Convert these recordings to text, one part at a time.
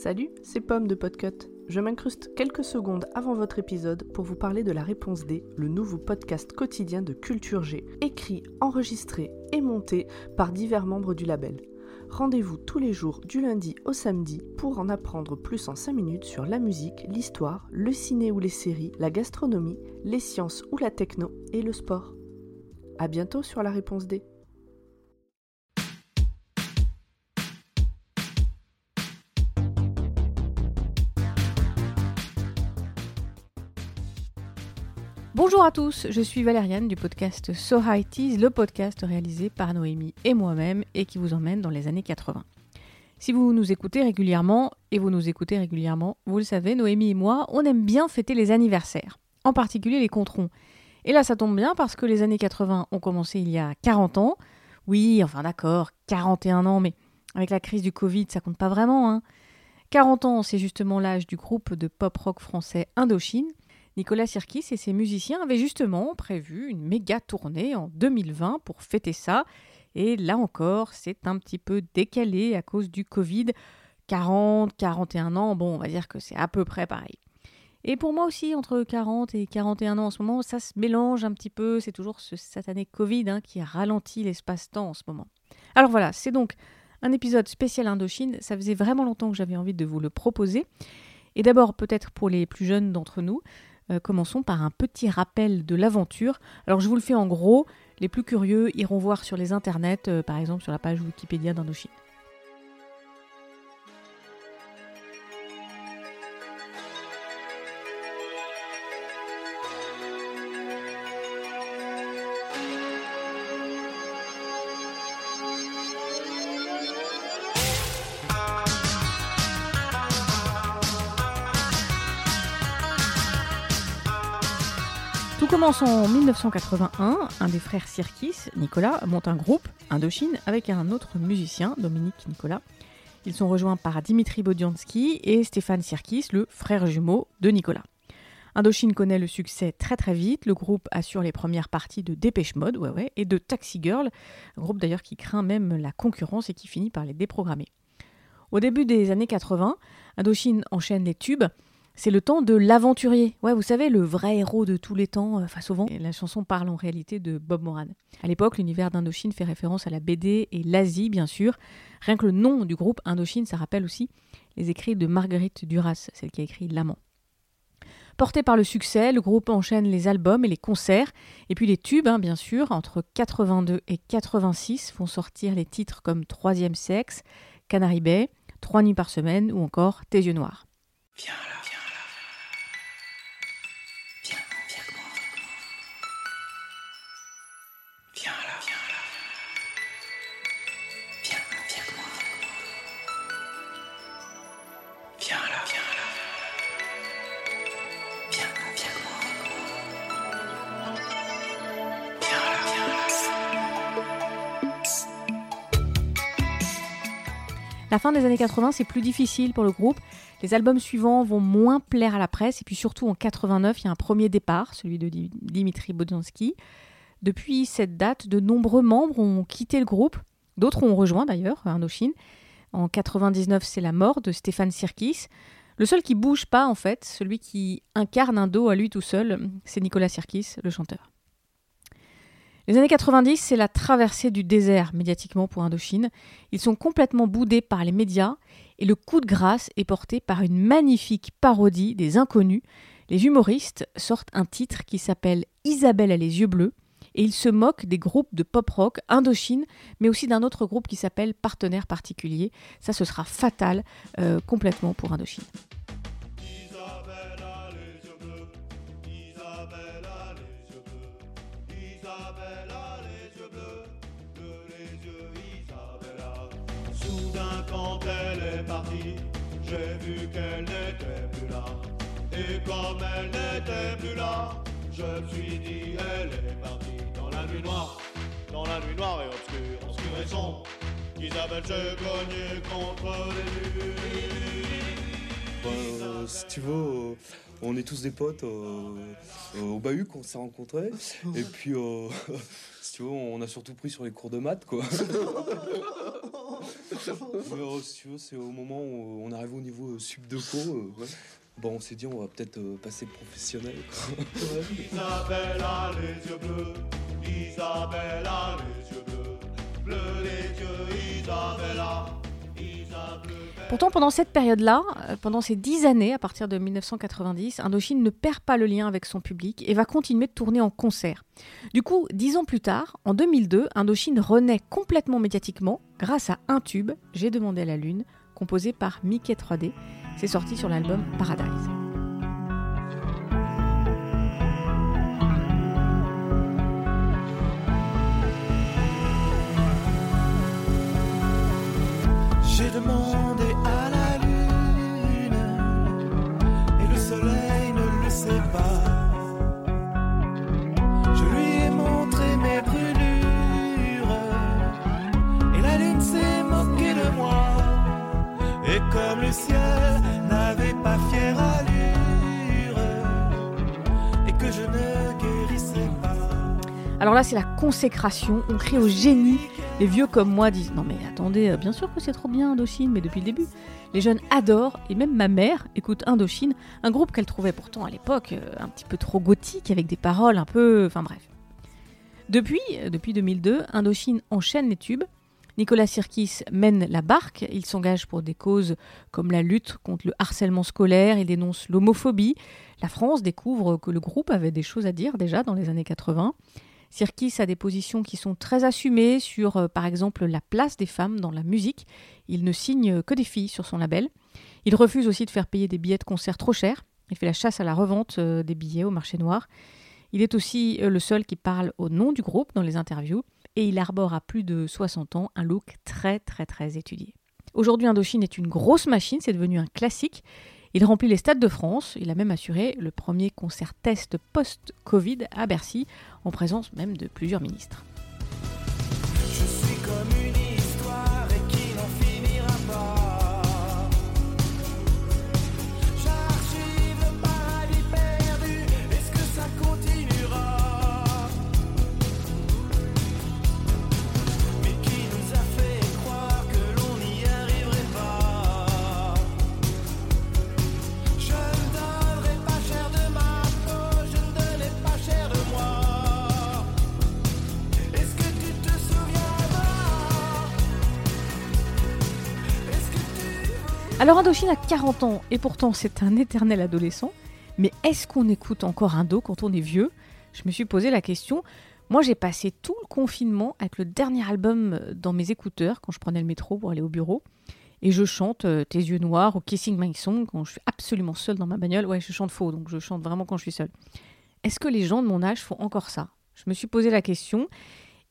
Salut, c'est Pomme de Podcut. Je m'incruste quelques secondes avant votre épisode pour vous parler de la Réponse D, le nouveau podcast quotidien de Culture G, écrit, enregistré et monté par divers membres du label. Rendez-vous tous les jours du lundi au samedi pour en apprendre plus en 5 minutes sur la musique, l'histoire, le ciné ou les séries, la gastronomie, les sciences ou la techno et le sport. A bientôt sur la Réponse D. Bonjour à tous, je suis Valériane du podcast So High le podcast réalisé par Noémie et moi-même et qui vous emmène dans les années 80. Si vous nous écoutez régulièrement, et vous nous écoutez régulièrement, vous le savez, Noémie et moi, on aime bien fêter les anniversaires, en particulier les controns. Et là, ça tombe bien parce que les années 80 ont commencé il y a 40 ans. Oui, enfin d'accord, 41 ans, mais avec la crise du Covid, ça compte pas vraiment. Hein. 40 ans, c'est justement l'âge du groupe de pop-rock français Indochine, Nicolas Sirkis et ses musiciens avaient justement prévu une méga tournée en 2020 pour fêter ça. Et là encore, c'est un petit peu décalé à cause du Covid. 40, 41 ans, bon, on va dire que c'est à peu près pareil. Et pour moi aussi, entre 40 et 41 ans en ce moment, ça se mélange un petit peu. C'est toujours ce satané Covid hein, qui ralentit l'espace-temps en ce moment. Alors voilà, c'est donc un épisode spécial Indochine. Ça faisait vraiment longtemps que j'avais envie de vous le proposer. Et d'abord, peut-être pour les plus jeunes d'entre nous, euh, commençons par un petit rappel de l'aventure. Alors je vous le fais en gros, les plus curieux iront voir sur les internets, euh, par exemple sur la page Wikipédia d'Indochine. Commence en 1981. Un des frères Sirkis, Nicolas, monte un groupe, Indochine, avec un autre musicien, Dominique Nicolas. Ils sont rejoints par Dimitri Bodiansky et Stéphane Sirkis, le frère jumeau de Nicolas. Indochine connaît le succès très très vite. Le groupe assure les premières parties de Dépêche Mode ouais ouais, et de Taxi Girl, groupe d'ailleurs qui craint même la concurrence et qui finit par les déprogrammer. Au début des années 80, Indochine enchaîne les tubes c'est le temps de l'aventurier. Ouais, vous savez, le vrai héros de tous les temps, enfin souvent. la chanson parle en réalité de Bob Moran. À l'époque, l'univers d'Indochine fait référence à la BD et l'Asie, bien sûr. Rien que le nom du groupe Indochine, ça rappelle aussi les écrits de Marguerite Duras, celle qui a écrit L'amant. Porté par le succès, le groupe enchaîne les albums et les concerts, et puis les tubes, hein, bien sûr. Entre 82 et 86 font sortir les titres comme Troisième sexe, Canary Bay, Trois nuits par semaine ou encore Tes yeux noirs. La fin des années 80, c'est plus difficile pour le groupe. Les albums suivants vont moins plaire à la presse. Et puis surtout en 89, il y a un premier départ, celui de Dimitri Bodzansky. Depuis cette date, de nombreux membres ont quitté le groupe. D'autres ont rejoint d'ailleurs Indochine. En 99, c'est la mort de Stéphane Sirkis. Le seul qui bouge pas, en fait, celui qui incarne un dos à lui tout seul, c'est Nicolas Sirkis, le chanteur. Les années 90, c'est la traversée du désert médiatiquement pour Indochine. Ils sont complètement boudés par les médias et le coup de grâce est porté par une magnifique parodie des inconnus. Les humoristes sortent un titre qui s'appelle Isabelle a les yeux bleus et ils se moquent des groupes de pop rock Indochine, mais aussi d'un autre groupe qui s'appelle Partenaire particulier. Ça, ce sera fatal euh, complètement pour Indochine. Comme elle n'était plus là, je me suis dit, elle est partie dans la nuit noire, dans la nuit noire et obscure, obscure et sombre. Isabelle s'est cognée contre les murs. Euh, si tu veux, on est tous des potes euh, au bahut qu'on s'est rencontrés. Et puis, euh, si tu veux, on a surtout pris sur les cours de maths, quoi. Mais, euh, si tu veux, c'est au moment où on arrive au niveau euh, subdeco. euh, bon, on s'est dit, on va peut-être euh, passer professionnel. quoi. Isabelle a les yeux bleus, Isabelle a les yeux bleus, bleu les yeux, Isabelle a, Isabelle. Pourtant, pendant cette période-là, euh, pendant ces dix années, à partir de 1990, Indochine ne perd pas le lien avec son public et va continuer de tourner en concert. Du coup, dix ans plus tard, en 2002, Indochine renaît complètement médiatiquement grâce à un tube, J'ai demandé à la lune, composé par Mickey 3D. C'est sorti sur l'album Paradise. Alors là, c'est la consécration. On crie au génie. Les vieux comme moi disent Non, mais attendez, euh, bien sûr que c'est trop bien Indochine, mais depuis le début. Les jeunes adorent, et même ma mère écoute Indochine, un groupe qu'elle trouvait pourtant à l'époque euh, un petit peu trop gothique, avec des paroles un peu. Enfin bref. Depuis, euh, depuis 2002, Indochine enchaîne les tubes. Nicolas Sirkis mène la barque. Il s'engage pour des causes comme la lutte contre le harcèlement scolaire. Il dénonce l'homophobie. La France découvre que le groupe avait des choses à dire déjà dans les années 80. Sirkis a des positions qui sont très assumées sur, euh, par exemple, la place des femmes dans la musique. Il ne signe que des filles sur son label. Il refuse aussi de faire payer des billets de concert trop chers. Il fait la chasse à la revente euh, des billets au marché noir. Il est aussi euh, le seul qui parle au nom du groupe dans les interviews. Et il arbore à plus de 60 ans un look très très très étudié. Aujourd'hui, Indochine est une grosse machine, c'est devenu un classique. Il remplit les stades de France. Il a même assuré le premier concert test post-Covid à Bercy, en présence même de plusieurs ministres. Alors Indochine a 40 ans et pourtant c'est un éternel adolescent. Mais est-ce qu'on écoute encore Indo quand on est vieux? Je me suis posé la question. Moi j'ai passé tout le confinement avec le dernier album dans mes écouteurs quand je prenais le métro pour aller au bureau. Et je chante euh, Tes yeux noirs ou Kissing My Song quand je suis absolument seule dans ma bagnole. Ouais, je chante faux, donc je chante vraiment quand je suis seule. Est-ce que les gens de mon âge font encore ça? Je me suis posé la question.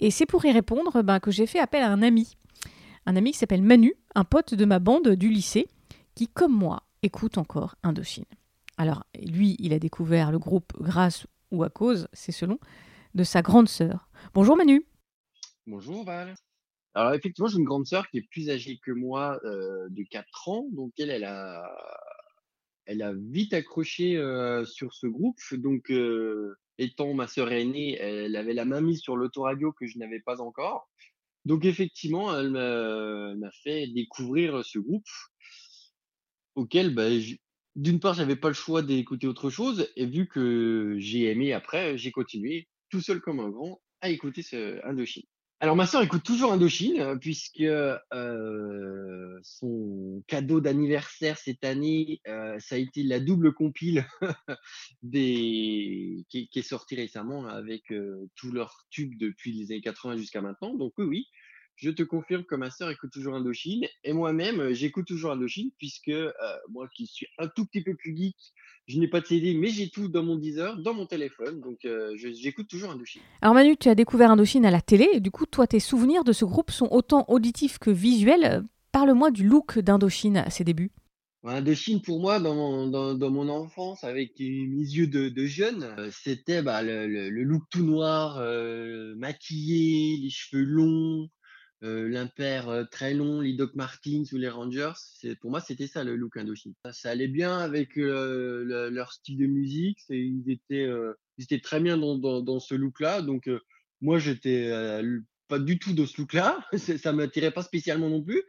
Et c'est pour y répondre ben, que j'ai fait appel à un ami. Un ami qui s'appelle Manu, un pote de ma bande du lycée, qui, comme moi, écoute encore Indochine. Alors, lui, il a découvert le groupe grâce ou à cause, c'est selon, de sa grande sœur. Bonjour Manu. Bonjour Val. Alors effectivement, j'ai une grande sœur qui est plus âgée que moi euh, de 4 ans, donc elle, elle a, elle a vite accroché euh, sur ce groupe. Donc, euh, étant ma sœur aînée, elle avait la main mise sur l'autoradio que je n'avais pas encore. Donc effectivement, elle m'a fait découvrir ce groupe auquel, bah, d'une part, j'avais pas le choix d'écouter autre chose, et vu que j'ai aimé après, j'ai continué tout seul comme un grand à écouter ce Indochine. Alors ma sœur écoute toujours Indochine euh, puisque euh, son cadeau d'anniversaire cette année, euh, ça a été la double compile des qui, est- sortie récemment avec tous leurs tubes depuis les années 80 jusqu'à maintenant. Donc oui, oui, je te confirme que ma sœur écoute toujours Indochine et moi-même euh, j'écoute toujours Indochine puisque euh, moi qui suis un tout petit peu plus geek, je n'ai pas de CD mais j'ai tout dans mon Deezer, dans mon téléphone. Donc euh, j'écoute toujours Indochine. Alors Manu, tu as découvert Indochine à la télé, et du coup, toi, tes souvenirs de ce groupe sont autant auditifs que visuels. Parle-moi du look d'Indochine à ses débuts. Ouais, Indochine, pour moi, dans mon, dans, dans mon enfance, avec mes yeux de, de jeune, c'était bah, le, le, le look tout noir, euh, maquillé, les cheveux longs, euh, l'impair très long, les Doc Martens ou les Rangers. Pour moi, c'était ça le look Indochine. Ça allait bien avec le- leur style de musique. ils, étaient, ils étaient très bien dans, dans, dans ce look-là. Donc, moi, j'étais pas du tout de ce look-là. Ça m'attirait pas spécialement non plus.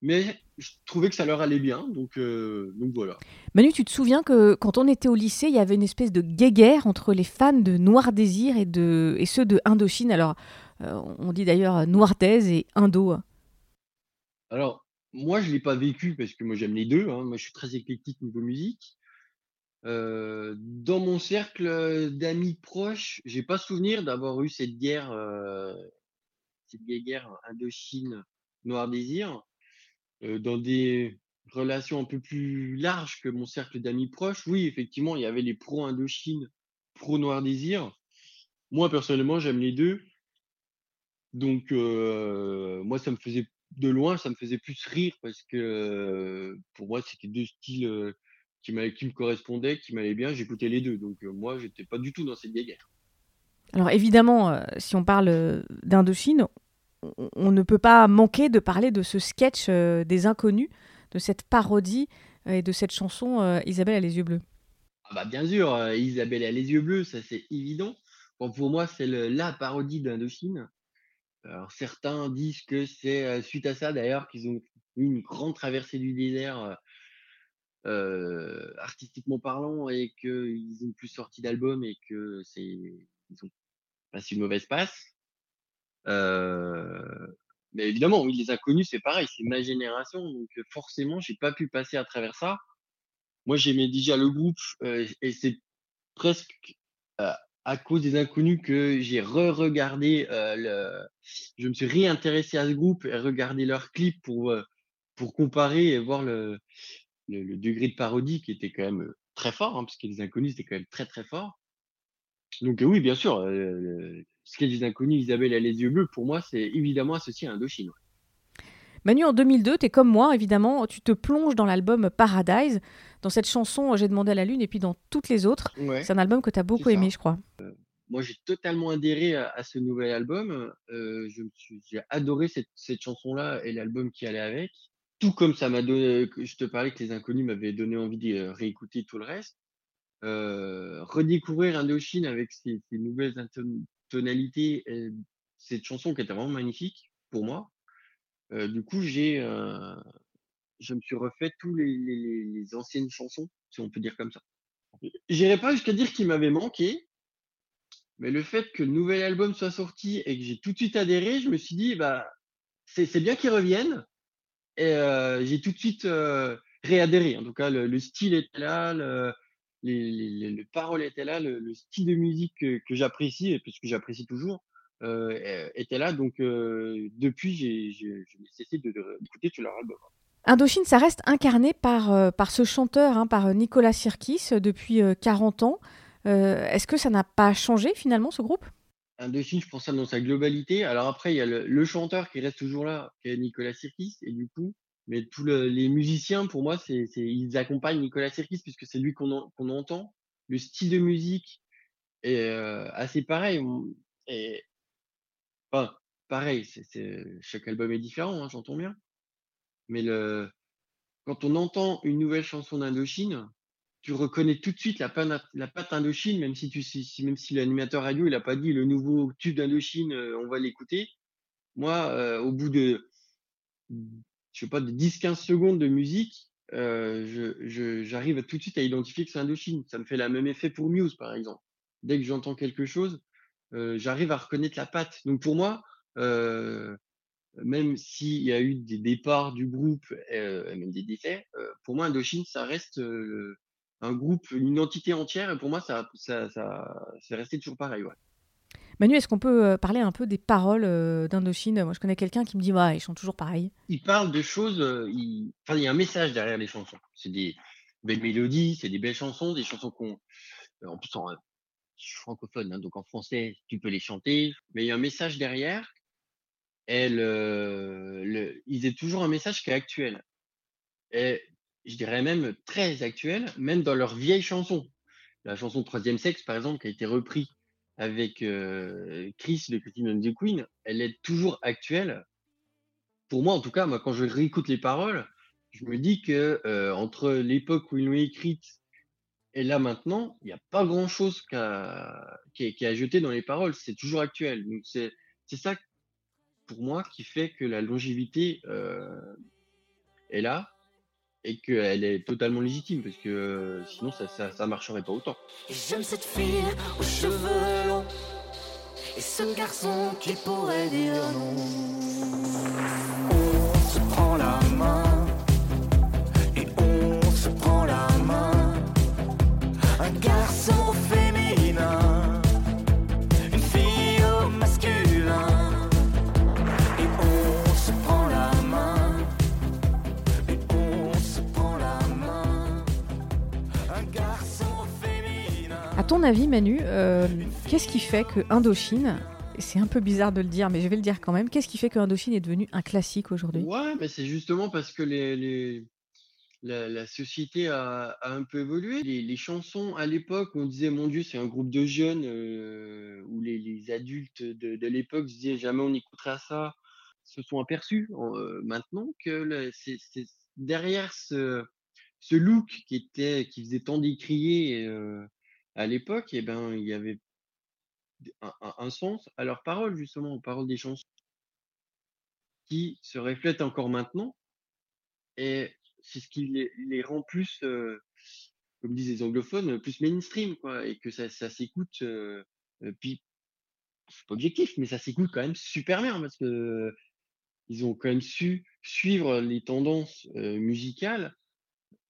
Mais je trouvais que ça leur allait bien. Donc, euh, donc voilà. Manu, tu te souviens que quand on était au lycée, il y avait une espèce de guéguerre entre les fans de Noir Désir et, de, et ceux de Indochine? Alors, euh, on dit d'ailleurs Noir Dés et Indo. Alors, moi, je l'ai pas vécu parce que moi, j'aime les deux. hein. Moi, je suis très éclectique niveau musique. Euh, dans mon cercle d'amis proches, j'ai pas souvenir d'avoir eu cette guerre, cette guerre Indochine Noir Désir. Dans des relations un peu plus larges que mon cercle d'amis proches, oui, effectivement, il y avait les pro Indochine, pro Noir Désir. Moi, personnellement, j'aime les deux. Donc, moi, ça me faisait de loin, ça me faisait plus rire parce que pour moi, c'était deux styles qui, qui me correspondaient, qui m'allaient bien. J'écoutais les deux. Donc, moi, j'étais pas du tout dans cette guerre. Alors évidemment, si on parle d'Indochine, on, ne peut pas manquer de parler de ce sketch euh, des inconnus, de cette parodie euh, et de cette chanson euh, Isabelle a les yeux bleus. Ah bah bien sûr, Isabelle a les yeux bleus, ça c'est évident. Pour moi, c'est la parodie d'Indochine. Alors certains disent que c'est suite à ça d'ailleurs qu'ils ont eu une grande traversée du désert artistiquement parlant et qu'ils ont plus sorti d'album et que c'est ont passé une mauvaise passe. Euh, mais évidemment, oui, les inconnus, c'est pareil, c'est ma génération, donc euh, forcément, j'ai pas pu passer à travers ça. Moi, j'aimais déjà le groupe euh, et c'est presque à cause des inconnus que j'ai re-regardé le. Je me suis réintéressé à ce groupe et regardé leurs clips pour, pour comparer et voir le, degré de parodie qui était quand même très fort, hein, parce que les inconnus, c'était quand même très très fort. Donc, euh, oui, bien sûr, euh, sketch des inconnus, Isabelle a les yeux bleus, pour moi, c'est évidemment associé à Indochine. Manu, en 2002, tu es comme moi, évidemment, tu te plonges dans l'album Paradise, dans cette chanson J'ai demandé à la lune et puis dans toutes les autres. Ouais. C'est un album que tu as beaucoup aimé, je crois. moi j'ai totalement adhéré à, à ce nouvel album. Euh, j'ai adoré cette, cette chanson-là et l'album qui allait avec. Tout comme ça m'a donné, je te parlais que les inconnus m'avaient donné envie de euh, réécouter tout le reste. Euh, redécouvrir Indochine avec ses, nouvelles tonalités, et cette chanson qui était vraiment magnifique pour moi. Euh, du coup, j'ai, euh, je me suis refait tous les, les, les- anciennes chansons, si on peut dire comme ça. J'irai pas jusqu'à dire qu'il m'avait manqué, mais le fait que le nouvel album soit sorti et que j'ai tout de suite adhéré, je me suis dit, bah, c'est c'est bien qu'ils reviennent. Et euh, j'ai tout de suite euh, réadhéré. En tout cas, le, le style était là, le, les, les, les- les paroles étaient là, le, le style de musique que, que j'apprécie, et puisque j'apprécie toujours, euh, euh, était là. Donc, euh, depuis, j'ai cessé de- de- d'écouter tout leur album. Indochine, ça reste incarné par, euh, par ce chanteur, hein, par Nicolas Sirkis, depuis euh, 40 ans. Est-ce que ça n'a pas changé finalement ce groupe? Indochine, je pense ça dans sa globalité. Alors après, il y a le, le chanteur qui reste toujours là, qui est Nicolas Sirkis, et du coup, mais tous le- les musiciens, pour moi, c'est, ils accompagnent Nicolas Sirkis puisque c'est lui qu'on, en- entend. Le style de musique est euh, assez pareil. Et, enfin, pareil, c'est, chaque album est différent, hein, j'entends bien. Mais le, quand on entend une nouvelle chanson d'Indochine, tu reconnais tout de suite la, patte- la patte Indochine, même si tu même si l'animateur radio il a pas dit le nouveau tube d'Indochine, euh, on va l'écouter. Moi, euh, au bout de je sais pas de 10-15 secondes de musique, euh, j'arrive tout de suite à identifier que c'est Indochine. Ça me fait le même effet pour Muse, par exemple. Dès que j'entends quelque chose, euh, j'arrive à reconnaître la patte. Donc pour moi, euh, même s'il y a eu des départs du groupe, euh, même des décès, pour moi, Indochine, ça reste un groupe, une entité entière, et pour moi, ça, ça, ça, c'est resté toujours pareil. Manu, est-ce qu'on peut euh, parler un peu des paroles euh, d'Indochine? Moi, je connais quelqu'un qui me dit, ouais, ils chantent toujours pareil. Il parle de choses, euh, il... y a un message derrière les chansons. C'est des belles mélodies, c'est des belles chansons, des chansons qu'on, en plus, en, je suis francophone, hein, donc en français, tu peux les chanter, mais il y a un message derrière. Et ils ont toujours un message qui est actuel. Et je dirais même très actuel, même dans leurs vieilles chansons. La chanson Troisième Sexe, par exemple, qui a été reprise avec euh, Chris de Christine the Queen, elle est toujours actuelle. Pour moi, en tout cas, moi, quand je réécoute les paroles, je me dis que entre l'époque où ils l'ont écrite et là maintenant, il n'y a pas grand chose qui a, qui est ajouté dans les paroles. C'est toujours actuel. C'est ça pour moi, qui fait que la longévité est là et qu'elle est totalement légitime parce que sinon ça, ça, ça marcherait pas autant. J'aime cette fille aux cheveux Et ce garçon qui pourrait dire non ton avis, Manu, euh, qu'est-ce qui fait que Indochine, c'est un peu bizarre de le dire, mais je vais le dire quand même, qu'est-ce qui fait que Indochine est devenu un classique aujourd'hui? Ouais, mais c'est justement parce que les, la, société a, un peu évolué. Les, chansons à l'époque, on disait mon Dieu, c'est un groupe de jeunes, euh, où les, adultes de, l'époque disaient jamais on écoutera ça, se sont aperçus euh, maintenant que c'est derrière ce, ce look qui était qui faisait tant décrier euh, à l'époque, et ben il y avait un, sens à leurs paroles justement, aux paroles des chansons qui se reflètent encore maintenant. Et c'est ce qui les, rend plus, euh, comme disent les anglophones, plus mainstream, quoi, et que ça, s'écoute, euh, euh, puis c'est pas objectif, mais ça s'écoute quand même super bien parce que ils ont quand même su suivre les tendances musicales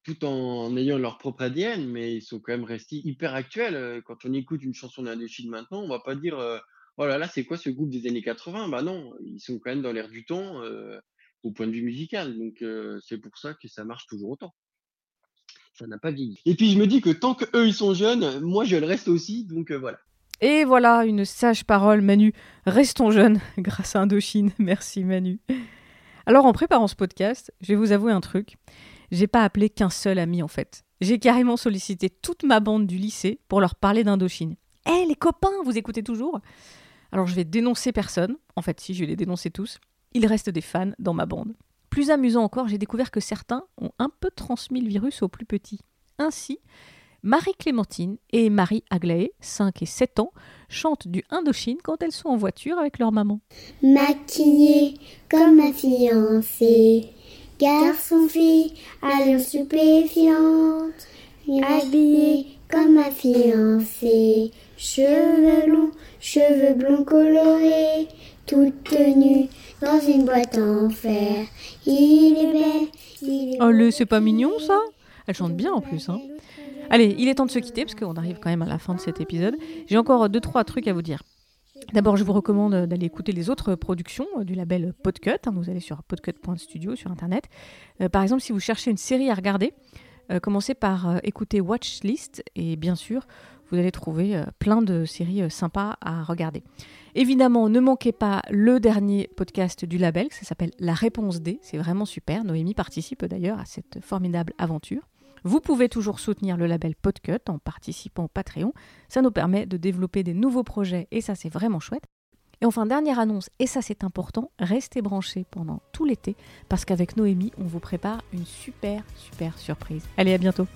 tout en, ayant leur propre ADN, mais ils sont quand même restés hyper actuels. Euh, Quand on écoute une chanson d'Indochine maintenant, on va pas dire euh, oh là là, c'est quoi ce groupe des années 80 Bah non, ils sont quand même dans l'air du temps euh, au point de vue musical. Donc c'est pour ça que ça marche toujours autant. Ça n'a pas vieilli. Et puis je me dis que tant que eux ils sont jeunes, moi je le reste aussi. Donc voilà. Et voilà, une sage parole, Manu. Restons jeunes grâce à Indochine. Merci, Manu. Alors, en préparant ce podcast, je vais vous avouer un truc. J'ai pas appelé qu'un seul ami, en fait. J'ai carrément sollicité toute ma bande du lycée pour leur parler d'Indochine. Hé, les copains, vous écoutez toujours? Alors, je vais dénoncer personne. En fait, si, je vais les dénoncer tous. Il reste des fans dans ma bande. Plus amusant encore, j'ai découvert que certains ont un peu transmis le virus aux plus petits. Ainsi, Marie-Clémentine et Marie Aglaé, 5 et 7 ans, chantent du Indochine quand elles sont en voiture avec leur maman. maquillée comme ma fiancée. Garçon-fille, allure stupéfiante, habillée comme ma fiancée. Cheveux longs, cheveux blonds colorés, toute nue dans une boîte en fer. Il est belle, il est Oh, le, c'est pas mignon ça? Elle chante bien en plus. Hein. Allez, il est temps de se quitter parce qu'on arrive quand même à la fin de cet épisode. J'ai encore deux trois trucs à vous dire. D'abord, je vous recommande d'aller écouter les autres productions euh, du label Podcut. hein. Vous allez sur podcut.studio sur internet. Euh, par exemple, si vous cherchez une série à regarder, euh, commencez par écouter Watchlist et bien sûr, vous allez trouver plein de séries sympas à regarder. Évidemment, ne manquez pas le dernier podcast du label, ça s'appelle La Réponse D. C'est vraiment super. Noémie participe d'ailleurs à cette formidable aventure. Vous pouvez toujours soutenir le label Podcut en participant au Patreon. Ça nous permet de développer des nouveaux projets et ça c'est vraiment chouette. Et enfin, dernière annonce, et ça c'est important, restez branchés pendant tout l'été parce qu'avec Noémie, on vous prépare une super, super surprise. Allez, à bientôt